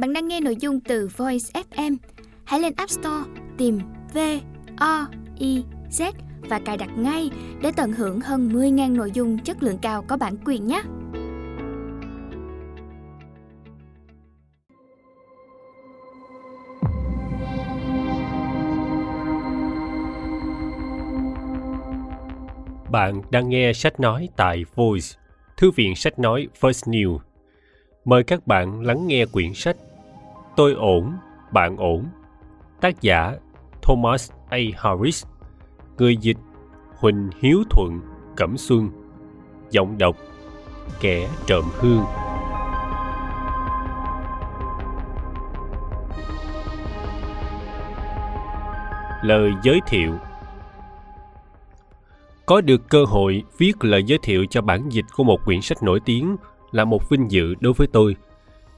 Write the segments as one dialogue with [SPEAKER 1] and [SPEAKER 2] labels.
[SPEAKER 1] Bạn đang nghe nội dung từ Voice FM. Hãy lên App Store tìm V O I Z và cài đặt ngay để tận hưởng hơn 10.000 nội dung chất lượng cao có bản quyền nhé.
[SPEAKER 2] Bạn đang nghe sách nói tại Voice, thư viện sách nói First New. Mời các bạn lắng nghe quyển sách Tôi ổn, bạn ổn. Tác giả Thomas A. Harris. Người dịch Huỳnh Hiếu Thuận, Cẩm Xuân. Giọng đọc Kẻ trộm hương. Lời giới thiệu có được cơ hội viết lời giới thiệu cho bản dịch của một quyển sách nổi tiếng là một vinh dự đối với tôi.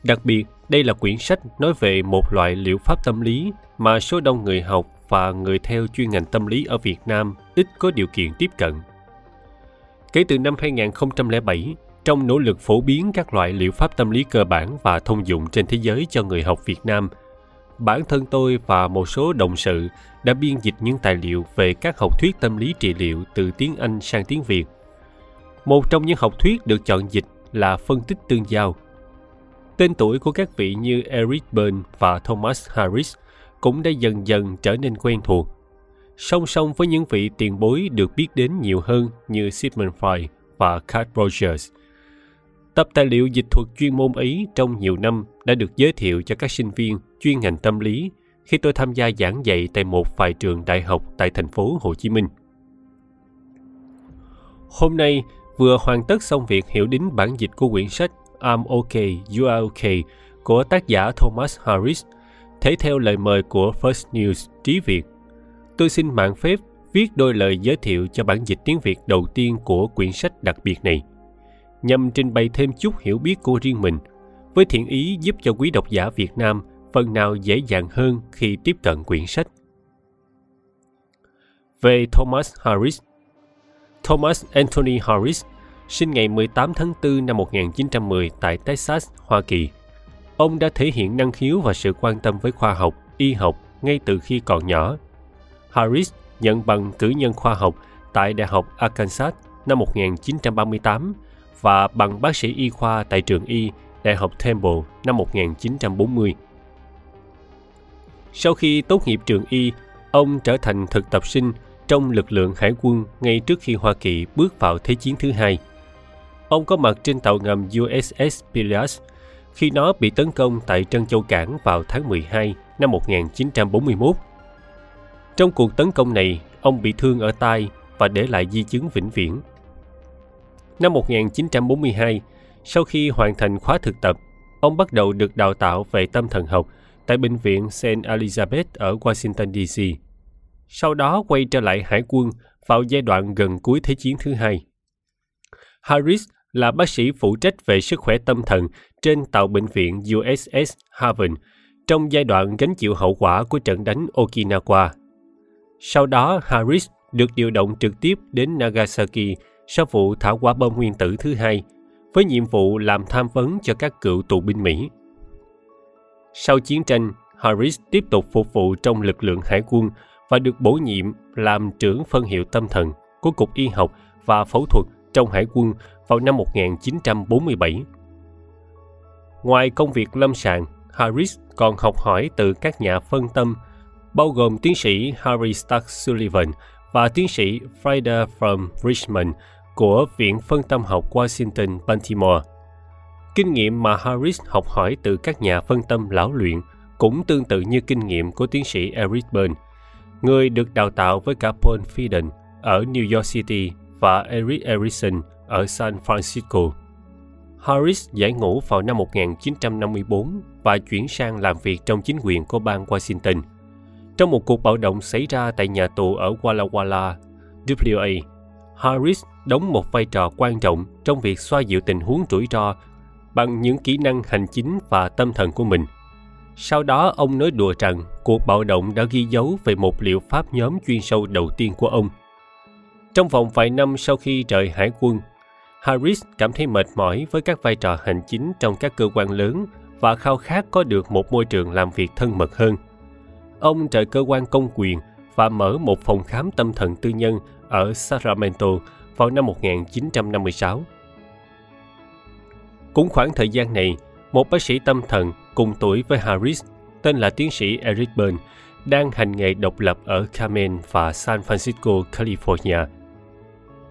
[SPEAKER 2] Đặc biệt, đây là quyển sách nói về một loại liệu pháp tâm lý mà số đông người học và người theo chuyên ngành tâm lý ở Việt Nam ít có điều kiện tiếp cận. Kể từ năm 2007, trong nỗ lực phổ biến các loại liệu pháp tâm lý cơ bản và thông dụng trên thế giới cho người học Việt Nam – bản thân tôi và một số đồng sự đã biên dịch những tài liệu về các học thuyết tâm lý trị liệu từ tiếng Anh sang tiếng Việt. Một trong những học thuyết được chọn dịch là phân tích tương giao. Tên tuổi của các vị như Eric Byrne và Thomas Harris cũng đã dần dần trở nên quen thuộc. Song song với những vị tiền bối được biết đến nhiều hơn như Sigmund Freud và Carl Rogers – Tập tài liệu dịch thuật chuyên môn ấy trong nhiều năm đã được giới thiệu cho các sinh viên chuyên ngành tâm lý khi tôi tham gia giảng dạy tại một vài trường đại học tại thành phố Hồ Chí Minh. Hôm nay, vừa hoàn tất xong việc hiểu đính bản dịch của quyển sách I'm OK, You Are OK của tác giả Thomas Harris, thể theo lời mời của First News Trí Việt. Tôi xin mạng phép viết đôi lời giới thiệu cho bản dịch tiếng Việt đầu tiên của quyển sách đặc biệt này nhằm trình bày thêm chút hiểu biết của riêng mình, với thiện ý giúp cho quý độc giả Việt Nam phần nào dễ dàng hơn khi tiếp cận quyển sách. Về Thomas Harris Thomas Anthony Harris sinh ngày 18 tháng 4 năm 1910 tại Texas, Hoa Kỳ. Ông đã thể hiện năng khiếu và sự quan tâm với khoa học, y học ngay từ khi còn nhỏ. Harris nhận bằng cử nhân khoa học tại Đại học Arkansas năm 1938 và bằng bác sĩ y khoa tại trường y Đại học Temple năm 1940. Sau khi tốt nghiệp trường y, ông trở thành thực tập sinh trong lực lượng hải quân ngay trước khi Hoa Kỳ bước vào Thế chiến thứ hai. Ông có mặt trên tàu ngầm USS Peleas khi nó bị tấn công tại Trân Châu Cảng vào tháng 12 năm 1941. Trong cuộc tấn công này, ông bị thương ở tai và để lại di chứng vĩnh viễn. Năm 1942, sau khi hoàn thành khóa thực tập, ông bắt đầu được đào tạo về tâm thần học tại Bệnh viện St. Elizabeth ở Washington, D.C. Sau đó quay trở lại hải quân vào giai đoạn gần cuối Thế chiến thứ hai. Harris là bác sĩ phụ trách về sức khỏe tâm thần trên tàu bệnh viện USS Haven trong giai đoạn gánh chịu hậu quả của trận đánh Okinawa. Sau đó, Harris được điều động trực tiếp đến Nagasaki sau vụ thả quả bom nguyên tử thứ hai với nhiệm vụ làm tham vấn cho các cựu tù binh Mỹ. Sau chiến tranh, Harris tiếp tục phục vụ trong lực lượng hải quân và được bổ nhiệm làm trưởng phân hiệu tâm thần của Cục Y học và Phẫu thuật trong hải quân vào năm 1947. Ngoài công việc lâm sàng, Harris còn học hỏi từ các nhà phân tâm, bao gồm tiến sĩ Harry Stark Sullivan và tiến sĩ Frida from Richmond của Viện Phân tâm học Washington Baltimore. Kinh nghiệm mà Harris học hỏi từ các nhà phân tâm lão luyện cũng tương tự như kinh nghiệm của tiến sĩ Eric Byrne, người được đào tạo với cả Paul Fiden ở New York City và Eric Erickson ở San Francisco. Harris giải ngũ vào năm 1954 và chuyển sang làm việc trong chính quyền của bang Washington. Trong một cuộc bạo động xảy ra tại nhà tù ở Walla Walla, WA, Harris đóng một vai trò quan trọng trong việc xoa dịu tình huống rủi ro bằng những kỹ năng hành chính và tâm thần của mình. Sau đó ông nói đùa rằng cuộc bạo động đã ghi dấu về một liệu pháp nhóm chuyên sâu đầu tiên của ông. Trong vòng vài năm sau khi rời hải quân, Harris cảm thấy mệt mỏi với các vai trò hành chính trong các cơ quan lớn và khao khát có được một môi trường làm việc thân mật hơn. Ông rời cơ quan công quyền và mở một phòng khám tâm thần tư nhân ở Sacramento vào năm 1956. Cũng khoảng thời gian này, một bác sĩ tâm thần cùng tuổi với Harris tên là tiến sĩ Eric Byrne đang hành nghề độc lập ở Carmen và San Francisco, California.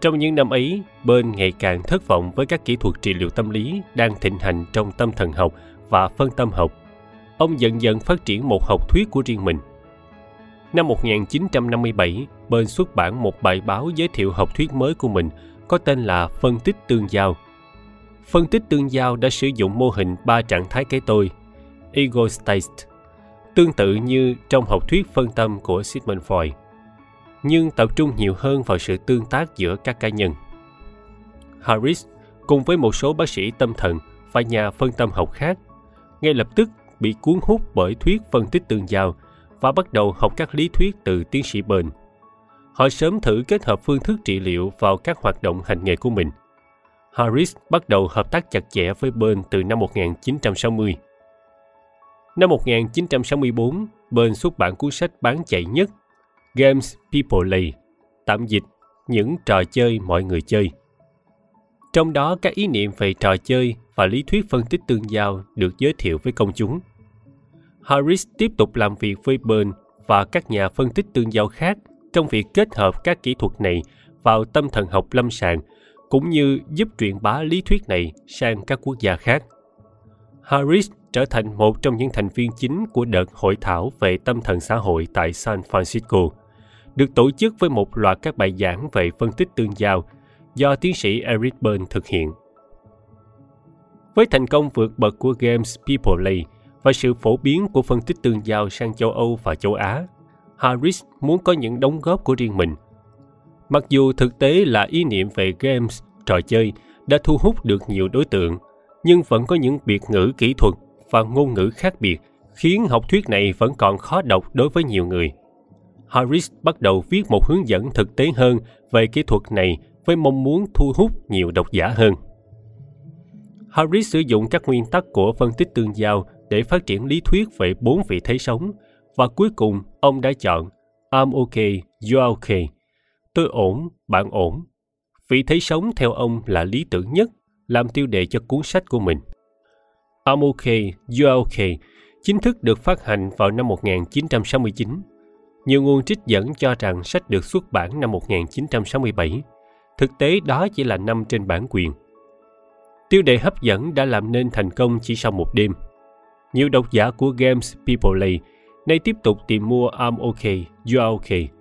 [SPEAKER 2] Trong những năm ấy, bên ngày càng thất vọng với các kỹ thuật trị liệu tâm lý đang thịnh hành trong tâm thần học và phân tâm học. Ông dần dần phát triển một học thuyết của riêng mình. Năm 1957, bên xuất bản một bài báo giới thiệu học thuyết mới của mình có tên là Phân tích tương giao. Phân tích tương giao đã sử dụng mô hình ba trạng thái cái tôi, ego state, tương tự như trong học thuyết phân tâm của Sigmund Freud, nhưng tập trung nhiều hơn vào sự tương tác giữa các cá nhân. Harris cùng với một số bác sĩ tâm thần và nhà phân tâm học khác ngay lập tức bị cuốn hút bởi thuyết phân tích tương giao và bắt đầu học các lý thuyết từ tiến sĩ Bền. Họ sớm thử kết hợp phương thức trị liệu vào các hoạt động hành nghề của mình. Harris bắt đầu hợp tác chặt chẽ với Bền từ năm 1960. Năm 1964, Bền xuất bản cuốn sách bán chạy nhất Games People Play, tạm dịch những trò chơi mọi người chơi. Trong đó các ý niệm về trò chơi và lý thuyết phân tích tương giao được giới thiệu với công chúng. Harris tiếp tục làm việc với Byrne và các nhà phân tích tương giao khác trong việc kết hợp các kỹ thuật này vào tâm thần học lâm sàng cũng như giúp truyền bá lý thuyết này sang các quốc gia khác. Harris trở thành một trong những thành viên chính của đợt hội thảo về tâm thần xã hội tại San Francisco, được tổ chức với một loạt các bài giảng về phân tích tương giao do tiến sĩ Eric Byrne thực hiện. Với thành công vượt bậc của Games People Play và sự phổ biến của phân tích tương giao sang châu Âu và châu Á, Harris muốn có những đóng góp của riêng mình. Mặc dù thực tế là ý niệm về games, trò chơi đã thu hút được nhiều đối tượng, nhưng vẫn có những biệt ngữ kỹ thuật và ngôn ngữ khác biệt khiến học thuyết này vẫn còn khó đọc đối với nhiều người. Harris bắt đầu viết một hướng dẫn thực tế hơn về kỹ thuật này với mong muốn thu hút nhiều độc giả hơn. Harris sử dụng các nguyên tắc của phân tích tương giao để phát triển lý thuyết về bốn vị thế sống và cuối cùng ông đã chọn I'm okay, you're okay. Tôi ổn, bạn ổn. Vị thế sống theo ông là lý tưởng nhất, làm tiêu đề cho cuốn sách của mình. I'm okay, you're okay chính thức được phát hành vào năm 1969. Nhiều nguồn trích dẫn cho rằng sách được xuất bản năm 1967. Thực tế đó chỉ là năm trên bản quyền. Tiêu đề hấp dẫn đã làm nên thành công chỉ sau một đêm. Nhiều độc giả của Games People Play nay tiếp tục tìm mua I'm OK, You're OK.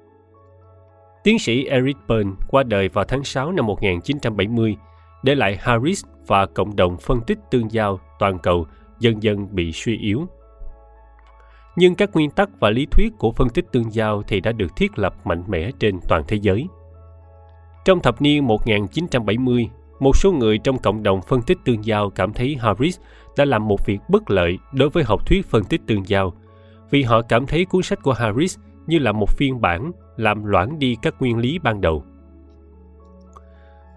[SPEAKER 2] Tiến sĩ Eric Byrne qua đời vào tháng 6 năm 1970, để lại Harris và cộng đồng phân tích tương giao toàn cầu dần dần bị suy yếu. Nhưng các nguyên tắc và lý thuyết của phân tích tương giao thì đã được thiết lập mạnh mẽ trên toàn thế giới. Trong thập niên 1970, một số người trong cộng đồng phân tích tương giao cảm thấy Harris đã làm một việc bất lợi đối với học thuyết phân tích tương giao, vì họ cảm thấy cuốn sách của Harris như là một phiên bản làm loãng đi các nguyên lý ban đầu.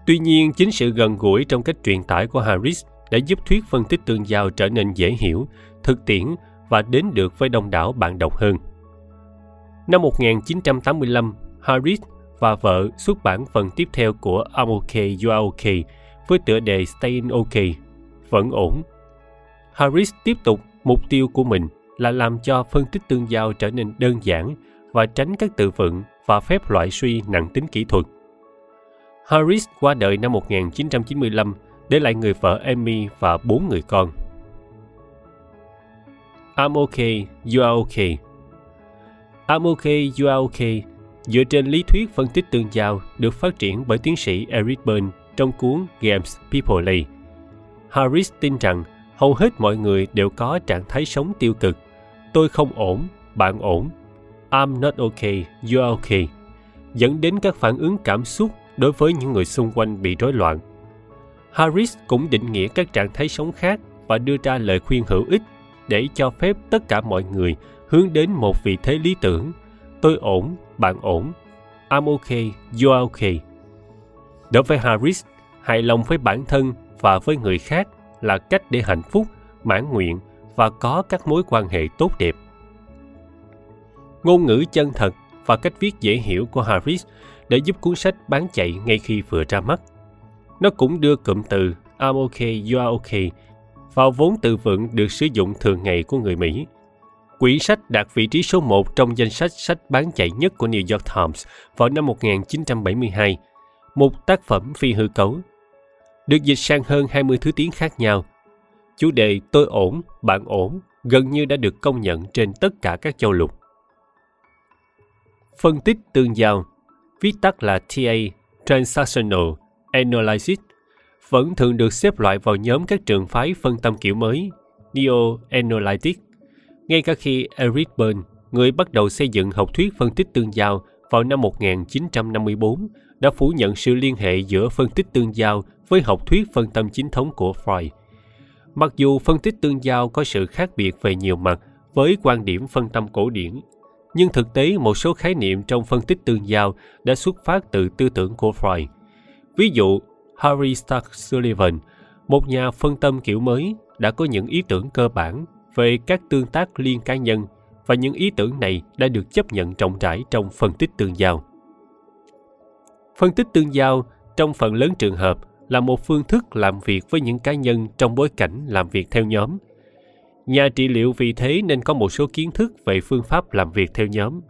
[SPEAKER 2] Tuy nhiên, chính sự gần gũi trong cách truyền tải của Harris đã giúp thuyết phân tích tương giao trở nên dễ hiểu, thực tiễn và đến được với đông đảo bạn đọc hơn. Năm 1985, Harris và vợ xuất bản phần tiếp theo của I'm OK, You Are OK với tựa đề Staying OK, vẫn ổn. Harris tiếp tục mục tiêu của mình là làm cho phân tích tương giao trở nên đơn giản và tránh các từ vựng và phép loại suy nặng tính kỹ thuật. Harris qua đời năm 1995 để lại người vợ Amy và bốn người con. I'm okay, you are okay. I'm okay, you are okay dựa trên lý thuyết phân tích tương giao được phát triển bởi tiến sĩ Eric Byrne trong cuốn Games People Play. Harris tin rằng hầu hết mọi người đều có trạng thái sống tiêu cực. Tôi không ổn, bạn ổn. I'm not okay, you are okay. Dẫn đến các phản ứng cảm xúc đối với những người xung quanh bị rối loạn. Harris cũng định nghĩa các trạng thái sống khác và đưa ra lời khuyên hữu ích để cho phép tất cả mọi người hướng đến một vị thế lý tưởng. Tôi ổn, bạn ổn. I'm okay, you are okay. Đối với Harris, hài lòng với bản thân và với người khác là cách để hạnh phúc, mãn nguyện và có các mối quan hệ tốt đẹp. Ngôn ngữ chân thật và cách viết dễ hiểu của Harris đã giúp cuốn sách bán chạy ngay khi vừa ra mắt. Nó cũng đưa cụm từ I'm okay, you are okay vào vốn từ vựng được sử dụng thường ngày của người Mỹ. Quyển sách đạt vị trí số 1 trong danh sách sách bán chạy nhất của New York Times vào năm 1972, một tác phẩm phi hư cấu. Được dịch sang hơn 20 thứ tiếng khác nhau. Chủ đề tôi ổn, bạn ổn gần như đã được công nhận trên tất cả các châu lục. Phân tích tương giao, viết tắt là TA, Transactional Analysis, vẫn thường được xếp loại vào nhóm các trường phái phân tâm kiểu mới, Neo-Analytic. Ngay cả khi Eric Berne, người bắt đầu xây dựng học thuyết phân tích tương giao vào năm 1954, đã phủ nhận sự liên hệ giữa phân tích tương giao với học thuyết phân tâm chính thống của Freud. Mặc dù phân tích tương giao có sự khác biệt về nhiều mặt với quan điểm phân tâm cổ điển, nhưng thực tế một số khái niệm trong phân tích tương giao đã xuất phát từ tư tưởng của Freud. Ví dụ, Harry Stark Sullivan, một nhà phân tâm kiểu mới, đã có những ý tưởng cơ bản về các tương tác liên cá nhân và những ý tưởng này đã được chấp nhận rộng rãi trong phân tích tương giao. Phân tích tương giao trong phần lớn trường hợp là một phương thức làm việc với những cá nhân trong bối cảnh làm việc theo nhóm. Nhà trị liệu vì thế nên có một số kiến thức về phương pháp làm việc theo nhóm.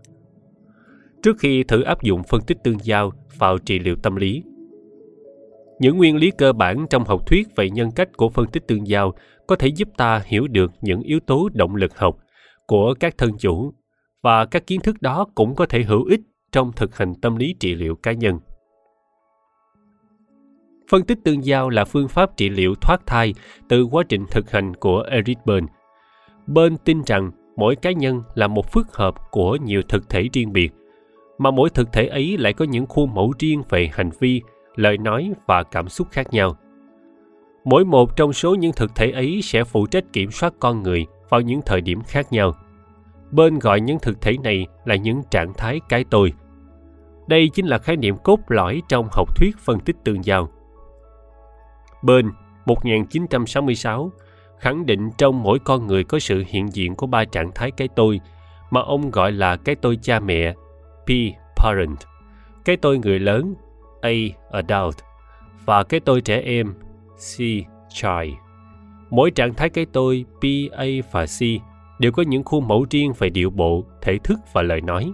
[SPEAKER 2] Trước khi thử áp dụng phân tích tương giao vào trị liệu tâm lý, những nguyên lý cơ bản trong học thuyết về nhân cách của phân tích tương giao có thể giúp ta hiểu được những yếu tố động lực học của các thân chủ và các kiến thức đó cũng có thể hữu ích trong thực hành tâm lý trị liệu cá nhân. Phân tích tương giao là phương pháp trị liệu thoát thai từ quá trình thực hành của Eric Berne. Berne tin rằng mỗi cá nhân là một phức hợp của nhiều thực thể riêng biệt, mà mỗi thực thể ấy lại có những khuôn mẫu riêng về hành vi, lời nói và cảm xúc khác nhau. Mỗi một trong số những thực thể ấy sẽ phụ trách kiểm soát con người vào những thời điểm khác nhau. Bên gọi những thực thể này là những trạng thái cái tôi. Đây chính là khái niệm cốt lõi trong học thuyết phân tích tương giao. Bên 1966 khẳng định trong mỗi con người có sự hiện diện của ba trạng thái cái tôi mà ông gọi là cái tôi cha mẹ P parent, cái tôi người lớn A adult và cái tôi trẻ em C child. Mỗi trạng thái cái tôi P, A và C đều có những khuôn mẫu riêng về điệu bộ, thể thức và lời nói.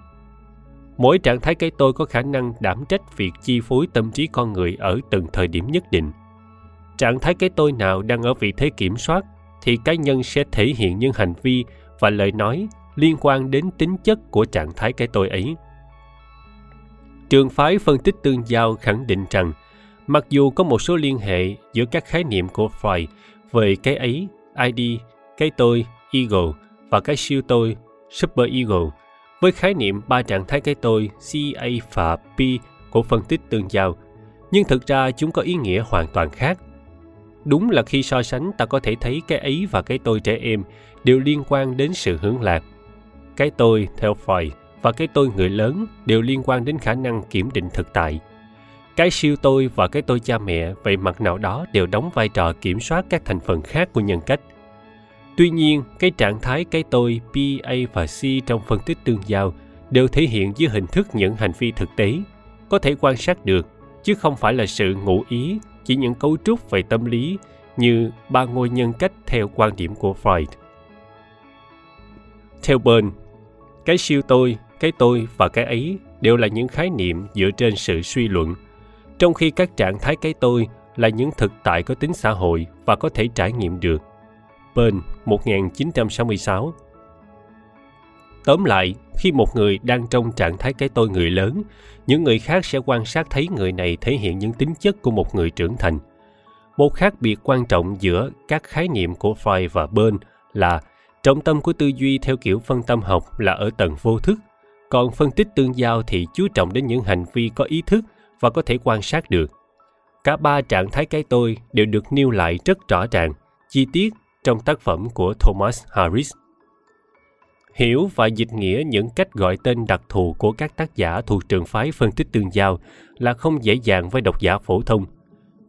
[SPEAKER 2] Mỗi trạng thái cái tôi có khả năng đảm trách việc chi phối tâm trí con người ở từng thời điểm nhất định. Trạng thái cái tôi nào đang ở vị thế kiểm soát thì cá nhân sẽ thể hiện những hành vi và lời nói liên quan đến tính chất của trạng thái cái tôi ấy. Trường phái phân tích tương giao khẳng định rằng mặc dù có một số liên hệ giữa các khái niệm của Freud về cái ấy, ID, cái tôi, ego và cái siêu tôi, super ego, với khái niệm ba trạng thái cái tôi CA và P của phân tích tương giao, nhưng thực ra chúng có ý nghĩa hoàn toàn khác. Đúng là khi so sánh ta có thể thấy cái ấy và cái tôi trẻ em đều liên quan đến sự hướng lạc. Cái tôi, theo Freud, và cái tôi người lớn đều liên quan đến khả năng kiểm định thực tại. Cái siêu tôi và cái tôi cha mẹ về mặt nào đó đều đóng vai trò kiểm soát các thành phần khác của nhân cách. Tuy nhiên, cái trạng thái cái tôi P, A và C trong phân tích tương giao đều thể hiện dưới hình thức những hành vi thực tế, có thể quan sát được, chứ không phải là sự ngụ ý, chỉ những cấu trúc về tâm lý như ba ngôi nhân cách theo quan điểm của Freud. Theo Bern, cái siêu tôi, cái tôi và cái ấy đều là những khái niệm dựa trên sự suy luận, trong khi các trạng thái cái tôi là những thực tại có tính xã hội và có thể trải nghiệm được. Bên 1966 Tóm lại, khi một người đang trong trạng thái cái tôi người lớn, những người khác sẽ quan sát thấy người này thể hiện những tính chất của một người trưởng thành. Một khác biệt quan trọng giữa các khái niệm của Freud và Bern là trọng tâm của tư duy theo kiểu phân tâm học là ở tầng vô thức, còn phân tích tương giao thì chú trọng đến những hành vi có ý thức và có thể quan sát được. Cả ba trạng thái cái tôi đều được nêu lại rất rõ ràng, chi tiết trong tác phẩm của Thomas Harris. Hiểu và dịch nghĩa những cách gọi tên đặc thù của các tác giả thuộc trường phái phân tích tương giao là không dễ dàng với độc giả phổ thông.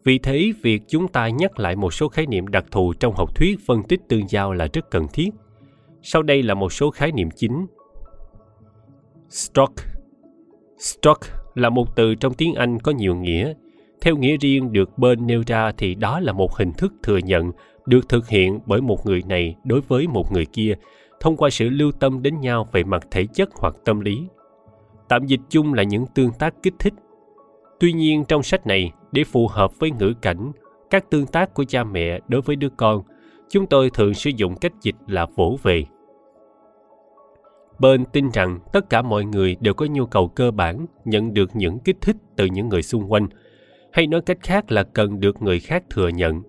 [SPEAKER 2] Vì thế, việc chúng ta nhắc lại một số khái niệm đặc thù trong học thuyết phân tích tương giao là rất cần thiết. Sau đây là một số khái niệm chính. Stock Stock là một từ trong tiếng Anh có nhiều nghĩa. Theo nghĩa riêng được bên nêu ra thì đó là một hình thức thừa nhận được thực hiện bởi một người này đối với một người kia thông qua sự lưu tâm đến nhau về mặt thể chất hoặc tâm lý. Tạm dịch chung là những tương tác kích thích. Tuy nhiên trong sách này, để phù hợp với ngữ cảnh, các tương tác của cha mẹ đối với đứa con, chúng tôi thường sử dụng cách dịch là vỗ về. Bên tin rằng tất cả mọi người đều có nhu cầu cơ bản nhận được những kích thích từ những người xung quanh, hay nói cách khác là cần được người khác thừa nhận.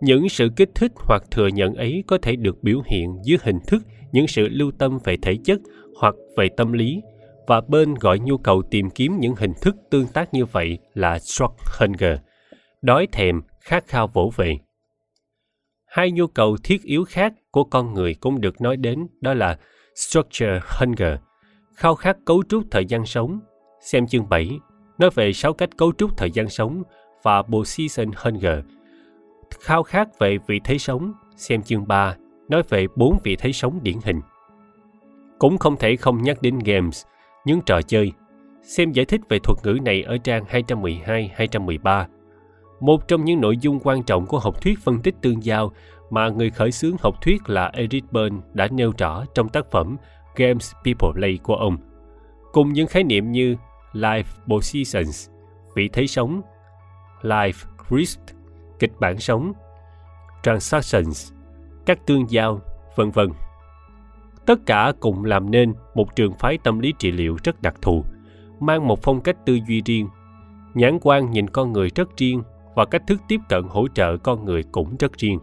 [SPEAKER 2] Những sự kích thích hoặc thừa nhận ấy có thể được biểu hiện dưới hình thức những sự lưu tâm về thể chất hoặc về tâm lý. Và bên gọi nhu cầu tìm kiếm những hình thức tương tác như vậy là shock hunger, đói thèm, khát khao vỗ về. Hai nhu cầu thiết yếu khác của con người cũng được nói đến đó là structure hunger, khao khát cấu trúc thời gian sống, xem chương 7, nói về sáu cách cấu trúc thời gian sống và position hunger, khao khát về vị thế sống, xem chương 3, nói về bốn vị thế sống điển hình. Cũng không thể không nhắc đến games, những trò chơi. Xem giải thích về thuật ngữ này ở trang 212-213. Một trong những nội dung quan trọng của học thuyết phân tích tương giao mà người khởi xướng học thuyết là Eric Berne đã nêu rõ trong tác phẩm Games People Play của ông. Cùng những khái niệm như life positions, vị thế sống, life risk, kịch bản sống, transactions, các tương giao, vân vân. Tất cả cùng làm nên một trường phái tâm lý trị liệu rất đặc thù, mang một phong cách tư duy riêng, nhãn quan nhìn con người rất riêng và cách thức tiếp cận hỗ trợ con người cũng rất riêng.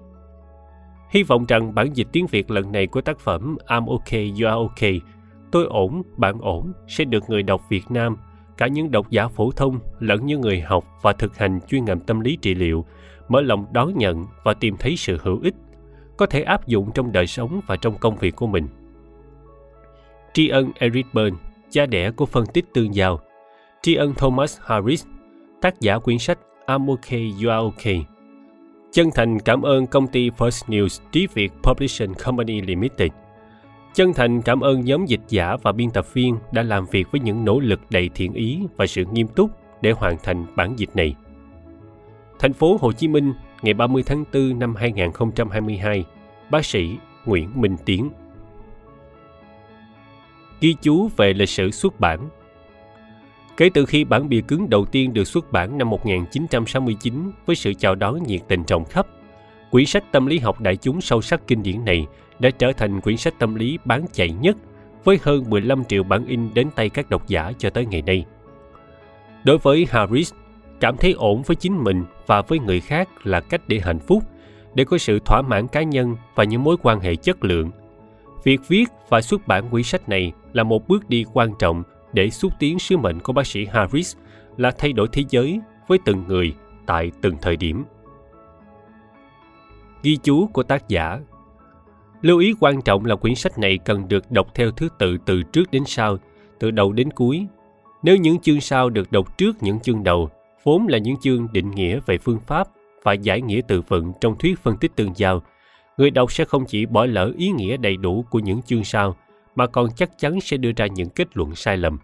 [SPEAKER 2] Hy vọng rằng bản dịch tiếng Việt lần này của tác phẩm I'm OK you are OK tôi ổn, bạn ổn sẽ được người đọc Việt Nam, cả những độc giả phổ thông lẫn những người học và thực hành chuyên ngành tâm lý trị liệu mở lòng đón nhận và tìm thấy sự hữu ích có thể áp dụng trong đời sống và trong công việc của mình tri ân Eric Byrne, cha đẻ của phân tích tương giao tri ân Thomas Harris, tác giả quyển sách I'm OK you are OK. Chân thành cảm ơn công ty First News Trí Việt Publishing Company Limited. Chân thành cảm ơn nhóm dịch giả và biên tập viên đã làm việc với những nỗ lực đầy thiện ý và sự nghiêm túc để hoàn thành bản dịch này. Thành phố Hồ Chí Minh, ngày 30 tháng 4 năm 2022, bác sĩ Nguyễn Minh Tiến. Ghi chú về lịch sử xuất bản Kể từ khi bản bìa cứng đầu tiên được xuất bản năm 1969 với sự chào đón nhiệt tình rộng khắp, quyển sách tâm lý học đại chúng sâu sắc kinh điển này đã trở thành quyển sách tâm lý bán chạy nhất với hơn 15 triệu bản in đến tay các độc giả cho tới ngày nay. Đối với Harris, cảm thấy ổn với chính mình và với người khác là cách để hạnh phúc để có sự thỏa mãn cá nhân và những mối quan hệ chất lượng việc viết và xuất bản quyển sách này là một bước đi quan trọng để xúc tiến sứ mệnh của bác sĩ harris là thay đổi thế giới với từng người tại từng thời điểm. Ghi chú của tác giả. Lưu ý quan trọng là quyển sách này cần được đọc theo thứ tự từ trước đến sau từ đầu đến cuối. Nếu những chương sau được đọc trước những chương đầu vốn là những chương định nghĩa về phương pháp và giải nghĩa từ vựng trong thuyết phân tích tương giao, người đọc sẽ không chỉ bỏ lỡ ý nghĩa đầy đủ của những chương sau, mà còn chắc chắn sẽ đưa ra những kết luận sai lầm.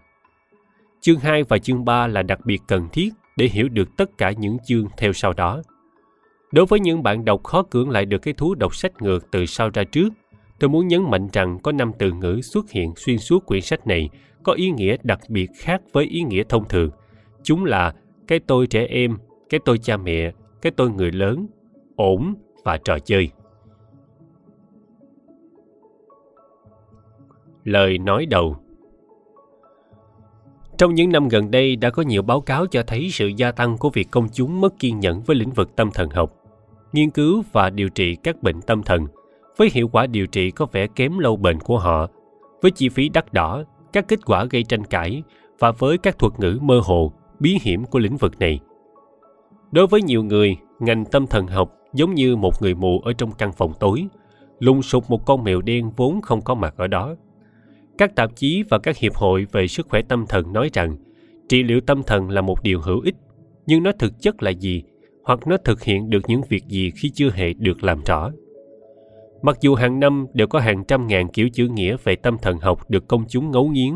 [SPEAKER 2] Chương 2 và chương 3 là đặc biệt cần thiết để hiểu được tất cả những chương theo sau đó. Đối với những bạn đọc khó cưỡng lại được cái thú đọc sách ngược từ sau ra trước, tôi muốn nhấn mạnh rằng có năm từ ngữ xuất hiện xuyên suốt quyển sách này có ý nghĩa đặc biệt khác với ý nghĩa thông thường. Chúng là cái tôi trẻ em, cái tôi cha mẹ, cái tôi người lớn, ổn và trò chơi. Lời nói đầu Trong những năm gần đây đã có nhiều báo cáo cho thấy sự gia tăng của việc công chúng mất kiên nhẫn với lĩnh vực tâm thần học, nghiên cứu và điều trị các bệnh tâm thần, với hiệu quả điều trị có vẻ kém lâu bền của họ, với chi phí đắt đỏ, các kết quả gây tranh cãi và với các thuật ngữ mơ hồ bí hiểm của lĩnh vực này. Đối với nhiều người, ngành tâm thần học giống như một người mù ở trong căn phòng tối, lùng sục một con mèo đen vốn không có mặt ở đó. Các tạp chí và các hiệp hội về sức khỏe tâm thần nói rằng trị liệu tâm thần là một điều hữu ích, nhưng nó thực chất là gì hoặc nó thực hiện được những việc gì khi chưa hề được làm rõ. Mặc dù hàng năm đều có hàng trăm ngàn kiểu chữ nghĩa về tâm thần học được công chúng ngấu nghiến,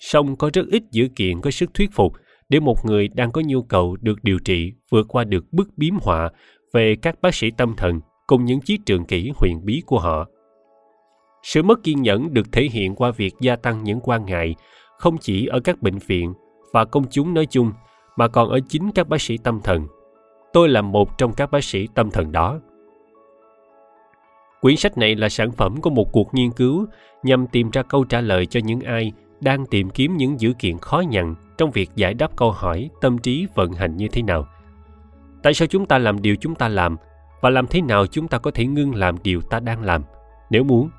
[SPEAKER 2] song có rất ít dữ kiện có sức thuyết phục để một người đang có nhu cầu được điều trị vượt qua được bức biếm họa về các bác sĩ tâm thần cùng những chiếc trường kỷ huyền bí của họ. Sự mất kiên nhẫn được thể hiện qua việc gia tăng những quan ngại, không chỉ ở các bệnh viện và công chúng nói chung, mà còn ở chính các bác sĩ tâm thần. Tôi là một trong các bác sĩ tâm thần đó. Quyển sách này là sản phẩm của một cuộc nghiên cứu nhằm tìm ra câu trả lời cho những ai đang tìm kiếm những dữ kiện khó nhằn trong việc giải đáp câu hỏi tâm trí vận hành như thế nào. Tại sao chúng ta làm điều chúng ta làm và làm thế nào chúng ta có thể ngưng làm điều ta đang làm nếu muốn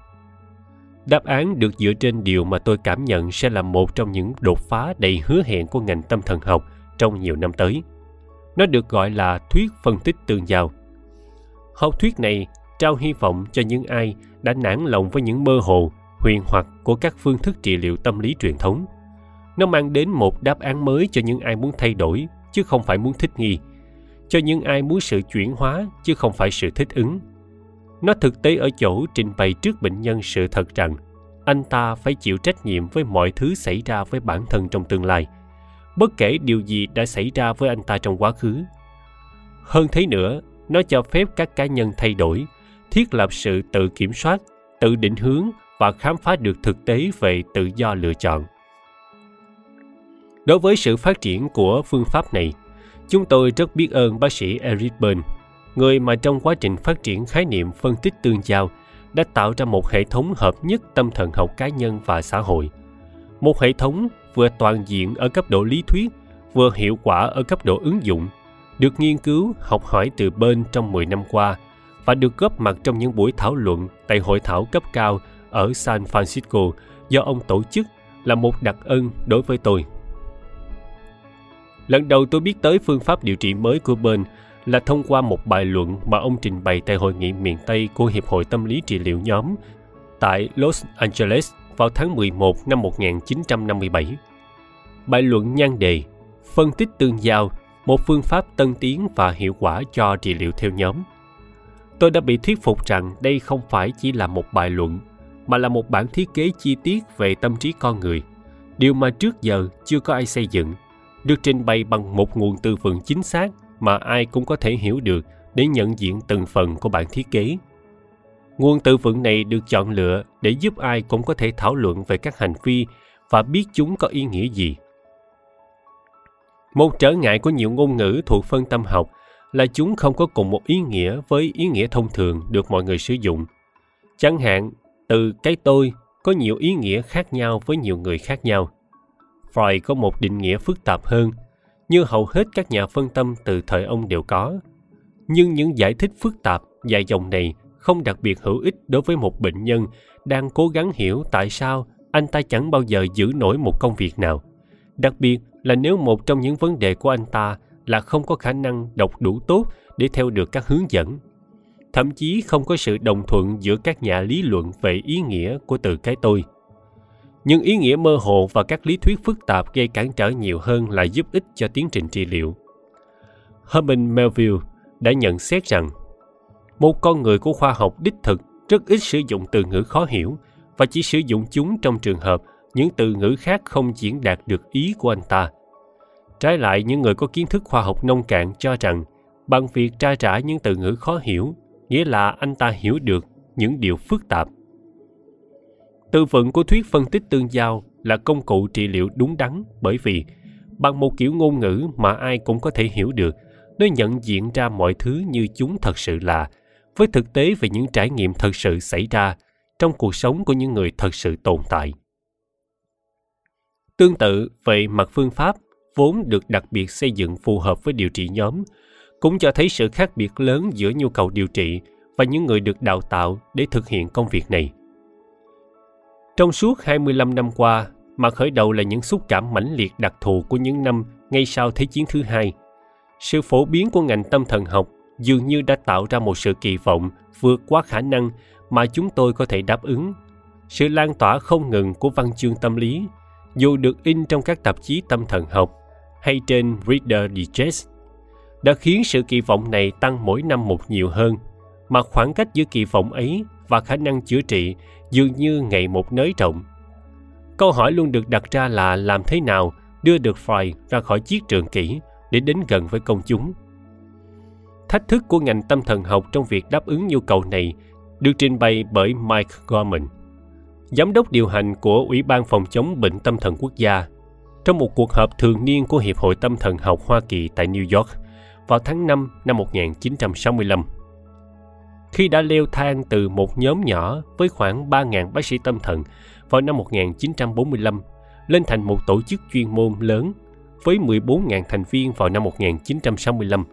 [SPEAKER 2] đáp án được dựa trên điều mà tôi cảm nhận sẽ là một trong những đột phá đầy hứa hẹn của ngành tâm thần học trong nhiều năm tới. Nó được gọi là thuyết phân tích tương giao. Học thuyết này trao hy vọng cho những ai đã nản lòng với những mơ hồ, huyền hoặc của các phương thức trị liệu tâm lý truyền thống. Nó mang đến một đáp án mới cho những ai muốn thay đổi, chứ không phải muốn thích nghi, cho những ai muốn sự chuyển hóa, chứ không phải sự thích ứng nó thực tế ở chỗ trình bày trước bệnh nhân sự thật rằng, anh ta phải chịu trách nhiệm với mọi thứ xảy ra với bản thân trong tương lai. Bất kể điều gì đã xảy ra với anh ta trong quá khứ. Hơn thế nữa, nó cho phép các cá nhân thay đổi, thiết lập sự tự kiểm soát, tự định hướng và khám phá được thực tế về tự do lựa chọn. Đối với sự phát triển của phương pháp này, chúng tôi rất biết ơn bác sĩ eric byrne người mà trong quá trình phát triển khái niệm phân tích tương giao đã tạo ra một hệ thống hợp nhất tâm thần học cá nhân và xã hội. Một hệ thống vừa toàn diện ở cấp độ lý thuyết, vừa hiệu quả ở cấp độ ứng dụng, được nghiên cứu, học hỏi từ bên trong 10 năm qua và được góp mặt trong những buổi thảo luận tại hội thảo cấp cao ở San Francisco do ông tổ chức là một đặc ân đối với tôi. Lần đầu tôi biết tới phương pháp điều trị mới của bên là thông qua một bài luận mà ông trình bày tại hội nghị miền Tây của Hiệp hội Tâm lý trị liệu nhóm tại Los Angeles vào tháng 11 năm 1957. Bài luận nhan đề Phân tích tương giao, một phương pháp tân tiến và hiệu quả cho trị liệu theo nhóm. Tôi đã bị thuyết phục rằng đây không phải chỉ là một bài luận, mà là một bản thiết kế chi tiết về tâm trí con người, điều mà trước giờ chưa có ai xây dựng, được trình bày bằng một nguồn tư vựng chính xác mà ai cũng có thể hiểu được để nhận diện từng phần của bản thiết kế. Nguồn từ vựng này được chọn lựa để giúp ai cũng có thể thảo luận về các hành vi và biết chúng có ý nghĩa gì. Một trở ngại của nhiều ngôn ngữ thuộc phân tâm học là chúng không có cùng một ý nghĩa với ý nghĩa thông thường được mọi người sử dụng. Chẳng hạn, từ cái tôi có nhiều ý nghĩa khác nhau với nhiều người khác nhau. Freud có một định nghĩa phức tạp hơn – như hầu hết các nhà phân tâm từ thời ông đều có. Nhưng những giải thích phức tạp, dài dòng này không đặc biệt hữu ích đối với một bệnh nhân đang cố gắng hiểu tại sao anh ta chẳng bao giờ giữ nổi một công việc nào. Đặc biệt là nếu một trong những vấn đề của anh ta là không có khả năng đọc đủ tốt để theo được các hướng dẫn. Thậm chí không có sự đồng thuận giữa các nhà lý luận về ý nghĩa của từ cái tôi – nhưng ý nghĩa mơ hồ và các lý thuyết phức tạp gây cản trở nhiều hơn là giúp ích cho tiến trình trị liệu. Herman Melville đã nhận xét rằng một con người của khoa học đích thực rất ít sử dụng từ ngữ khó hiểu và chỉ sử dụng chúng trong trường hợp những từ ngữ khác không diễn đạt được ý của anh ta. Trái lại, những người có kiến thức khoa học nông cạn cho rằng bằng việc tra trả những từ ngữ khó hiểu, nghĩa là anh ta hiểu được những điều phức tạp từ vựng của thuyết phân tích tương giao là công cụ trị liệu đúng đắn bởi vì bằng một kiểu ngôn ngữ mà ai cũng có thể hiểu được, nó nhận diện ra mọi thứ như chúng thật sự là. Với thực tế về những trải nghiệm thật sự xảy ra trong cuộc sống của những người thật sự tồn tại. Tương tự, về mặt phương pháp, vốn được đặc biệt xây dựng phù hợp với điều trị nhóm, cũng cho thấy sự khác biệt lớn giữa nhu cầu điều trị và những người được đào tạo để thực hiện công việc này trong suốt 25 năm qua, mà khởi đầu là những xúc cảm mãnh liệt đặc thù của những năm ngay sau Thế chiến thứ hai. Sự phổ biến của ngành tâm thần học dường như đã tạo ra một sự kỳ vọng vượt quá khả năng mà chúng tôi có thể đáp ứng. Sự lan tỏa không ngừng của văn chương tâm lý, dù được in trong các tạp chí tâm thần học hay trên Reader Digest, đã khiến sự kỳ vọng này tăng mỗi năm một nhiều hơn, mà khoảng cách giữa kỳ vọng ấy và khả năng chữa trị dường như ngày một nới rộng. Câu hỏi luôn được đặt ra là làm thế nào đưa được Freud ra khỏi chiếc trường kỷ để đến gần với công chúng. Thách thức của ngành tâm thần học trong việc đáp ứng nhu cầu này được trình bày bởi Mike Gorman, giám đốc điều hành của Ủy ban phòng chống bệnh tâm thần quốc gia, trong một cuộc họp thường niên của Hiệp hội Tâm thần học Hoa Kỳ tại New York vào tháng 5 năm 1965. Khi đã leo thang từ một nhóm nhỏ với khoảng 3.000 bác sĩ tâm thần vào năm 1945 lên thành một tổ chức chuyên môn lớn với 14.000 thành viên vào năm 1965.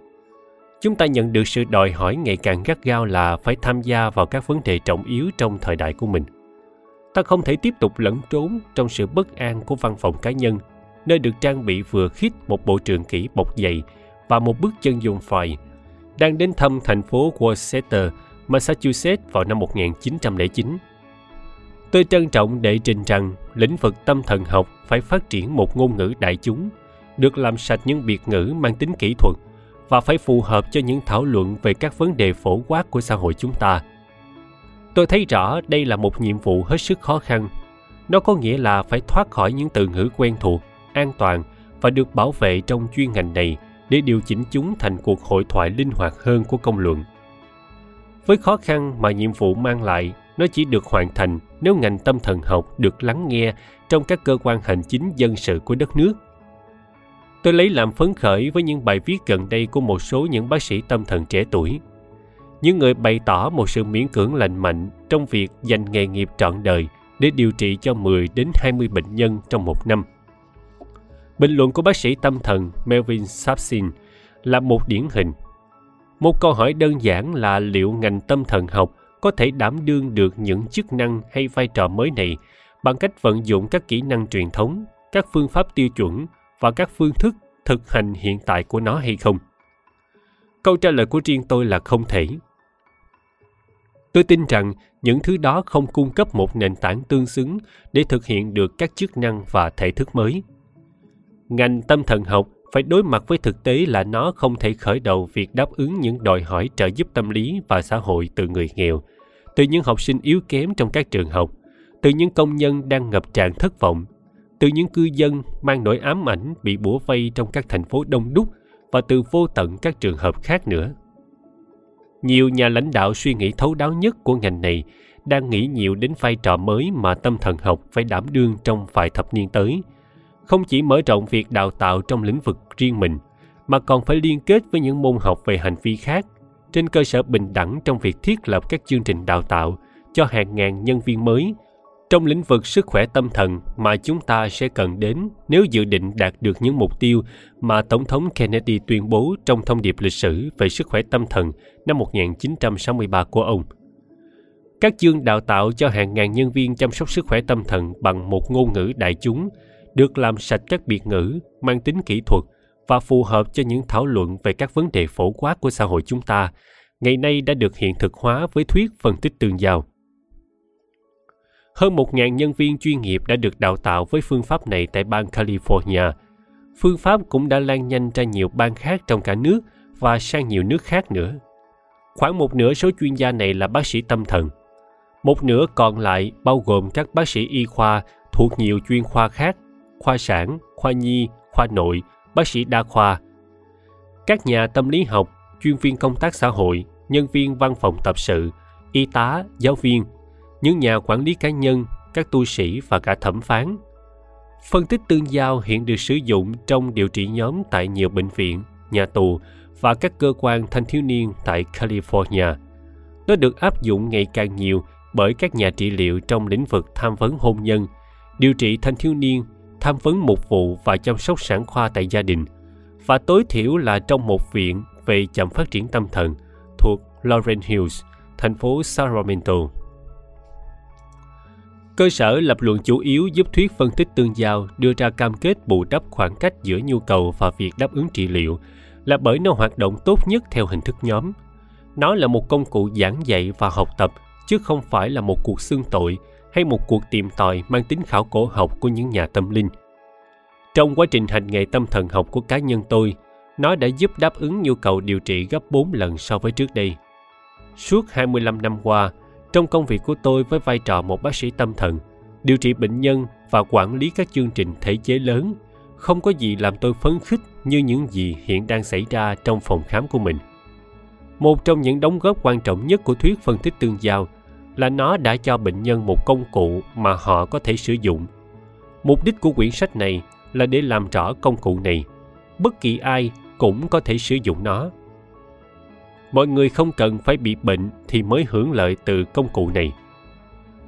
[SPEAKER 2] Chúng ta nhận được sự đòi hỏi ngày càng gắt gao là phải tham gia vào các vấn đề trọng yếu trong thời đại của mình. Ta không thể tiếp tục lẫn trốn trong sự bất an của văn phòng cá nhân, nơi được trang bị vừa khít một bộ trường kỹ bọc dày và một bước chân dùng phòi, đang đến thăm thành phố Worcester, Massachusetts vào năm 1909. Tôi trân trọng đệ trình rằng lĩnh vực tâm thần học phải phát triển một ngôn ngữ đại chúng, được làm sạch những biệt ngữ mang tính kỹ thuật và phải phù hợp cho những thảo luận về các vấn đề phổ quát của xã hội chúng ta. Tôi thấy rõ đây là một nhiệm vụ hết sức khó khăn. Nó có nghĩa là phải thoát khỏi những từ ngữ quen thuộc, an toàn và được bảo vệ trong chuyên ngành này để điều chỉnh chúng thành cuộc hội thoại linh hoạt hơn của công luận. Với khó khăn mà nhiệm vụ mang lại, nó chỉ được hoàn thành nếu ngành tâm thần học được lắng nghe trong các cơ quan hành chính dân sự của đất nước. Tôi lấy làm phấn khởi với những bài viết gần đây của một số những bác sĩ tâm thần trẻ tuổi. Những người bày tỏ một sự miễn cưỡng lành mạnh trong việc dành nghề nghiệp trọn đời để điều trị cho 10 đến 20 bệnh nhân trong một năm. Bình luận của bác sĩ tâm thần Melvin Sapsin là một điển hình. Một câu hỏi đơn giản là liệu ngành tâm thần học có thể đảm đương được những chức năng hay vai trò mới này bằng cách vận dụng các kỹ năng truyền thống, các phương pháp tiêu chuẩn và các phương thức thực hành hiện tại của nó hay không? Câu trả lời của riêng tôi là không thể. Tôi tin rằng những thứ đó không cung cấp một nền tảng tương xứng để thực hiện được các chức năng và thể thức mới. Ngành tâm thần học phải đối mặt với thực tế là nó không thể khởi đầu việc đáp ứng những đòi hỏi trợ giúp tâm lý và xã hội từ người nghèo, từ những học sinh yếu kém trong các trường học, từ những công nhân đang ngập tràn thất vọng, từ những cư dân mang nỗi ám ảnh bị bủa vây trong các thành phố đông đúc và từ vô tận các trường hợp khác nữa. Nhiều nhà lãnh đạo suy nghĩ thấu đáo nhất của ngành này đang nghĩ nhiều đến vai trò mới mà tâm thần học phải đảm đương trong vài thập niên tới. Không chỉ mở rộng việc đào tạo trong lĩnh vực riêng mình, mà còn phải liên kết với những môn học về hành vi khác, trên cơ sở bình đẳng trong việc thiết lập các chương trình đào tạo cho hàng ngàn nhân viên mới trong lĩnh vực sức khỏe tâm thần mà chúng ta sẽ cần đến nếu dự định đạt được những mục tiêu mà Tổng thống Kennedy tuyên bố trong thông điệp lịch sử về sức khỏe tâm thần năm 1963 của ông. Các chương đào tạo cho hàng ngàn nhân viên chăm sóc sức khỏe tâm thần bằng một ngôn ngữ đại chúng được làm sạch các biệt ngữ mang tính kỹ thuật và phù hợp cho những thảo luận về các vấn đề phổ quát của xã hội chúng ta, ngày nay đã được hiện thực hóa với thuyết phân tích tương giao hơn 1.000 nhân viên chuyên nghiệp đã được đào tạo với phương pháp này tại bang California. Phương pháp cũng đã lan nhanh ra nhiều bang khác trong cả nước và sang nhiều nước khác nữa. Khoảng một nửa số chuyên gia này là bác sĩ tâm thần. Một nửa còn lại bao gồm các bác sĩ y khoa thuộc nhiều chuyên khoa khác, khoa sản, khoa nhi, khoa nội, bác sĩ đa khoa. Các nhà tâm lý học, chuyên viên công tác xã hội, nhân viên văn phòng tập sự, y tá, giáo viên, những nhà quản lý cá nhân, các tu sĩ và cả thẩm phán. Phân tích tương giao hiện được sử dụng trong điều trị nhóm tại nhiều bệnh viện, nhà tù và các cơ quan thanh thiếu niên tại California. Nó được áp dụng ngày càng nhiều bởi các nhà trị liệu trong lĩnh vực tham vấn hôn nhân, điều trị thanh thiếu niên, tham vấn mục vụ và chăm sóc sản khoa tại gia đình, và tối thiểu là trong một viện về chậm phát triển tâm thần thuộc Lauren Hills, thành phố Sacramento. Cơ sở lập luận chủ yếu giúp thuyết phân tích tương giao đưa ra cam kết bù đắp khoảng cách giữa nhu cầu và việc đáp ứng trị liệu là bởi nó hoạt động tốt nhất theo hình thức nhóm. Nó là một công cụ giảng dạy và học tập chứ không phải là một cuộc xưng tội hay một cuộc tìm tòi mang tính khảo cổ học của những nhà tâm linh. Trong quá trình hành nghề tâm thần học của cá nhân tôi, Nó đã giúp đáp ứng nhu cầu điều trị gấp 4 lần so với trước đây. Suốt 25 năm qua, trong công việc của tôi với vai trò một bác sĩ tâm thần, điều trị bệnh nhân và quản lý các chương trình thể chế lớn, không có gì làm tôi phấn khích như những gì hiện đang xảy ra trong phòng khám của mình. Một trong những đóng góp quan trọng nhất của thuyết phân tích tương giao là nó đã cho bệnh nhân một công cụ mà họ có thể sử dụng. Mục đích của quyển sách này là để làm rõ công cụ này. Bất kỳ ai cũng có thể sử dụng nó. Mọi người không cần phải bị bệnh thì mới hưởng lợi từ công cụ này.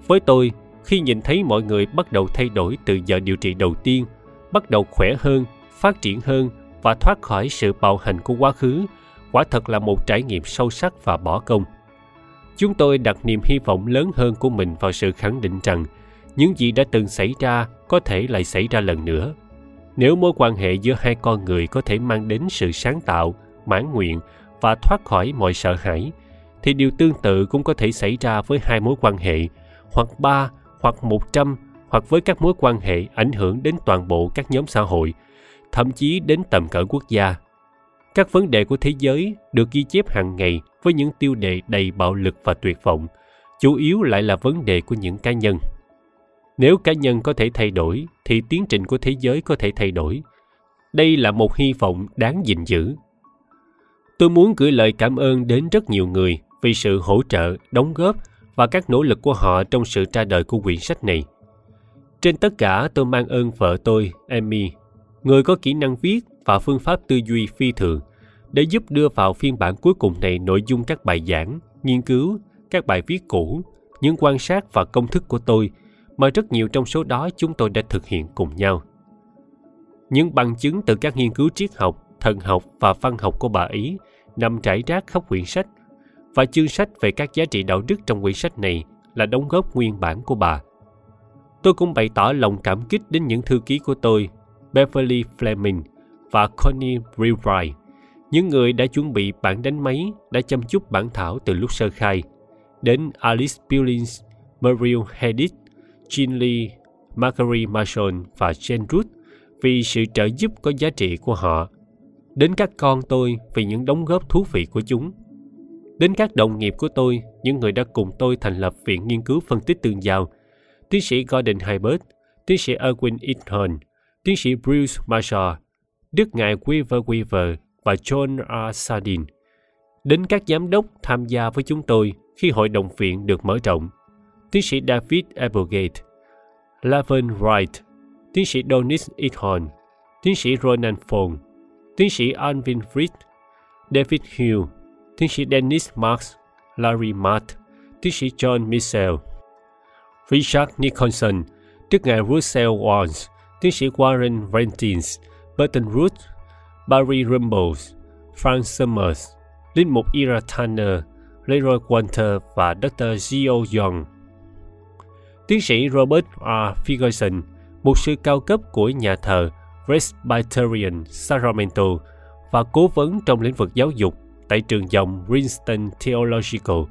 [SPEAKER 2] Với tôi, khi nhìn thấy mọi người bắt đầu thay đổi từ giờ điều trị đầu tiên, bắt đầu khỏe hơn, phát triển hơn và thoát khỏi sự bạo hành của quá khứ, quả thật là một trải nghiệm sâu sắc và bỏ công. Chúng tôi đặt niềm hy vọng lớn hơn của mình vào sự khẳng định rằng những gì đã từng xảy ra có thể lại xảy ra lần nữa. Nếu mối quan hệ giữa hai con người có thể mang đến sự sáng tạo, mãn nguyện và thoát khỏi mọi sợ hãi, thì điều tương tự cũng có thể xảy ra với hai mối quan hệ, hoặc ba, hoặc một trăm, hoặc với các mối quan hệ ảnh hưởng đến toàn bộ các nhóm xã hội, thậm chí đến tầm cỡ quốc gia. Các vấn đề của thế giới được ghi chép hàng ngày với những tiêu đề đầy bạo lực và tuyệt vọng, chủ yếu lại là vấn đề của những cá nhân. Nếu cá nhân có thể thay đổi, thì tiến trình của thế giới có thể thay đổi. Đây là một hy vọng đáng gìn giữ. Tôi muốn gửi lời cảm ơn đến rất nhiều người vì sự hỗ trợ, đóng góp và các nỗ lực của họ trong sự ra đời của quyển sách này. Trên tất cả, tôi mang ơn vợ tôi, Amy, người có kỹ năng viết và phương pháp tư duy phi thường để giúp đưa vào phiên bản cuối cùng này nội dung các bài giảng, nghiên cứu, các bài viết cũ, những quan sát và công thức của tôi mà rất nhiều trong số đó chúng tôi đã thực hiện cùng nhau. Những bằng chứng từ các nghiên cứu triết học, thần học và văn học của bà Ý nằm trải rác khắp quyển sách và chương sách về các giá trị đạo đức trong quyển sách này là đóng góp nguyên bản của bà. Tôi cũng bày tỏ lòng cảm kích đến những thư ký của tôi, Beverly Fleming và Connie Rewright, những người đã chuẩn bị bản đánh máy, đã chăm chút bản thảo từ lúc sơ khai, đến Alice Billings, Muriel Hedith, Jean Lee, Marguerite Marshall và Jane Root vì sự trợ giúp có giá trị của họ, đến các con tôi vì những đóng góp thú vị của chúng, đến các đồng nghiệp của tôi, những người đã cùng tôi thành lập Viện Nghiên cứu Phân tích Tương giao, tiến sĩ Gordon Hibbert, tiến sĩ Erwin Eaton, tiến sĩ Bruce Marshall, Đức Ngài Weaver Weaver và John R. Sardin, đến các giám đốc tham gia với chúng tôi khi hội đồng viện được mở rộng, tiến sĩ David Applegate, Lavin Wright, tiến sĩ Donis ithorn tiến sĩ Ronan Phong, tiến sĩ Alvin Fried, David Hill, tiến sĩ Dennis Marks, Larry Matt, tiến sĩ John Mitchell, Richard Nicholson, Đức ngài Russell Walsh, tiến sĩ Warren Rentins, Burton Root, Barry Rumbles, Frank Summers, linh mục Ira Tanner, Leroy Walter và Dr. Gio Young. Tiến sĩ Robert R. Ferguson, một sư cao cấp của nhà thờ Presbyterian Sacramento và cố vấn trong lĩnh vực giáo dục tại trường dòng Princeton Theological,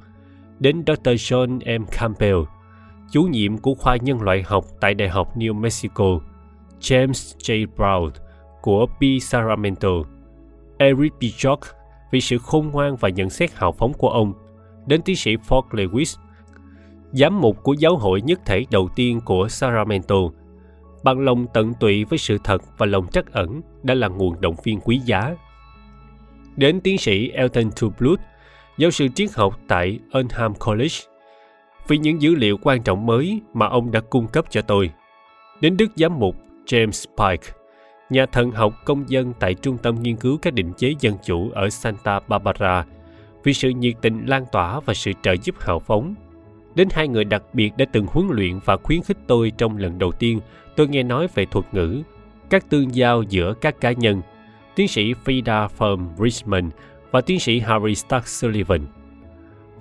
[SPEAKER 2] đến Dr. John M. Campbell, chủ nhiệm của khoa nhân loại học tại Đại học New Mexico, James J. Brown của P. Saramento, Eric B. Vì sự khôn ngoan và nhận xét hào phóng của ông, đến tiến sĩ Ford Lewis, giám mục của giáo hội nhất thể đầu tiên của Saramento, bằng lòng tận tụy với sự thật và lòng trắc ẩn đã là nguồn động viên quý giá. Đến tiến sĩ Elton Tublut, giáo sư triết học tại Unham College, vì những dữ liệu quan trọng mới mà ông đã cung cấp cho tôi. Đến Đức Giám mục James Pike, nhà thần học công dân tại Trung tâm Nghiên cứu các định chế dân chủ ở Santa Barbara, vì sự nhiệt tình lan tỏa và sự trợ giúp hào phóng. Đến hai người đặc biệt đã từng huấn luyện và khuyến khích tôi trong lần đầu tiên tôi nghe nói về thuật ngữ, các tương giao giữa các cá nhân, tiến sĩ Frida Firm Richmond và tiến sĩ Harry Stark Sullivan.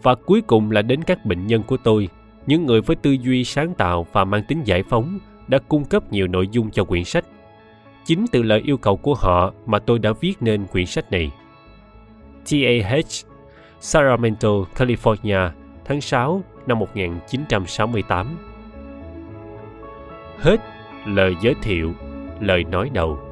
[SPEAKER 2] Và cuối cùng là đến các bệnh nhân của tôi, những người với tư duy sáng tạo và mang tính giải phóng đã cung cấp nhiều nội dung cho quyển sách. Chính từ lời yêu cầu của họ mà tôi đã viết nên quyển sách này. TAH, Sacramento, California, tháng 6 năm 1968. Hết lời giới thiệu, lời nói đầu.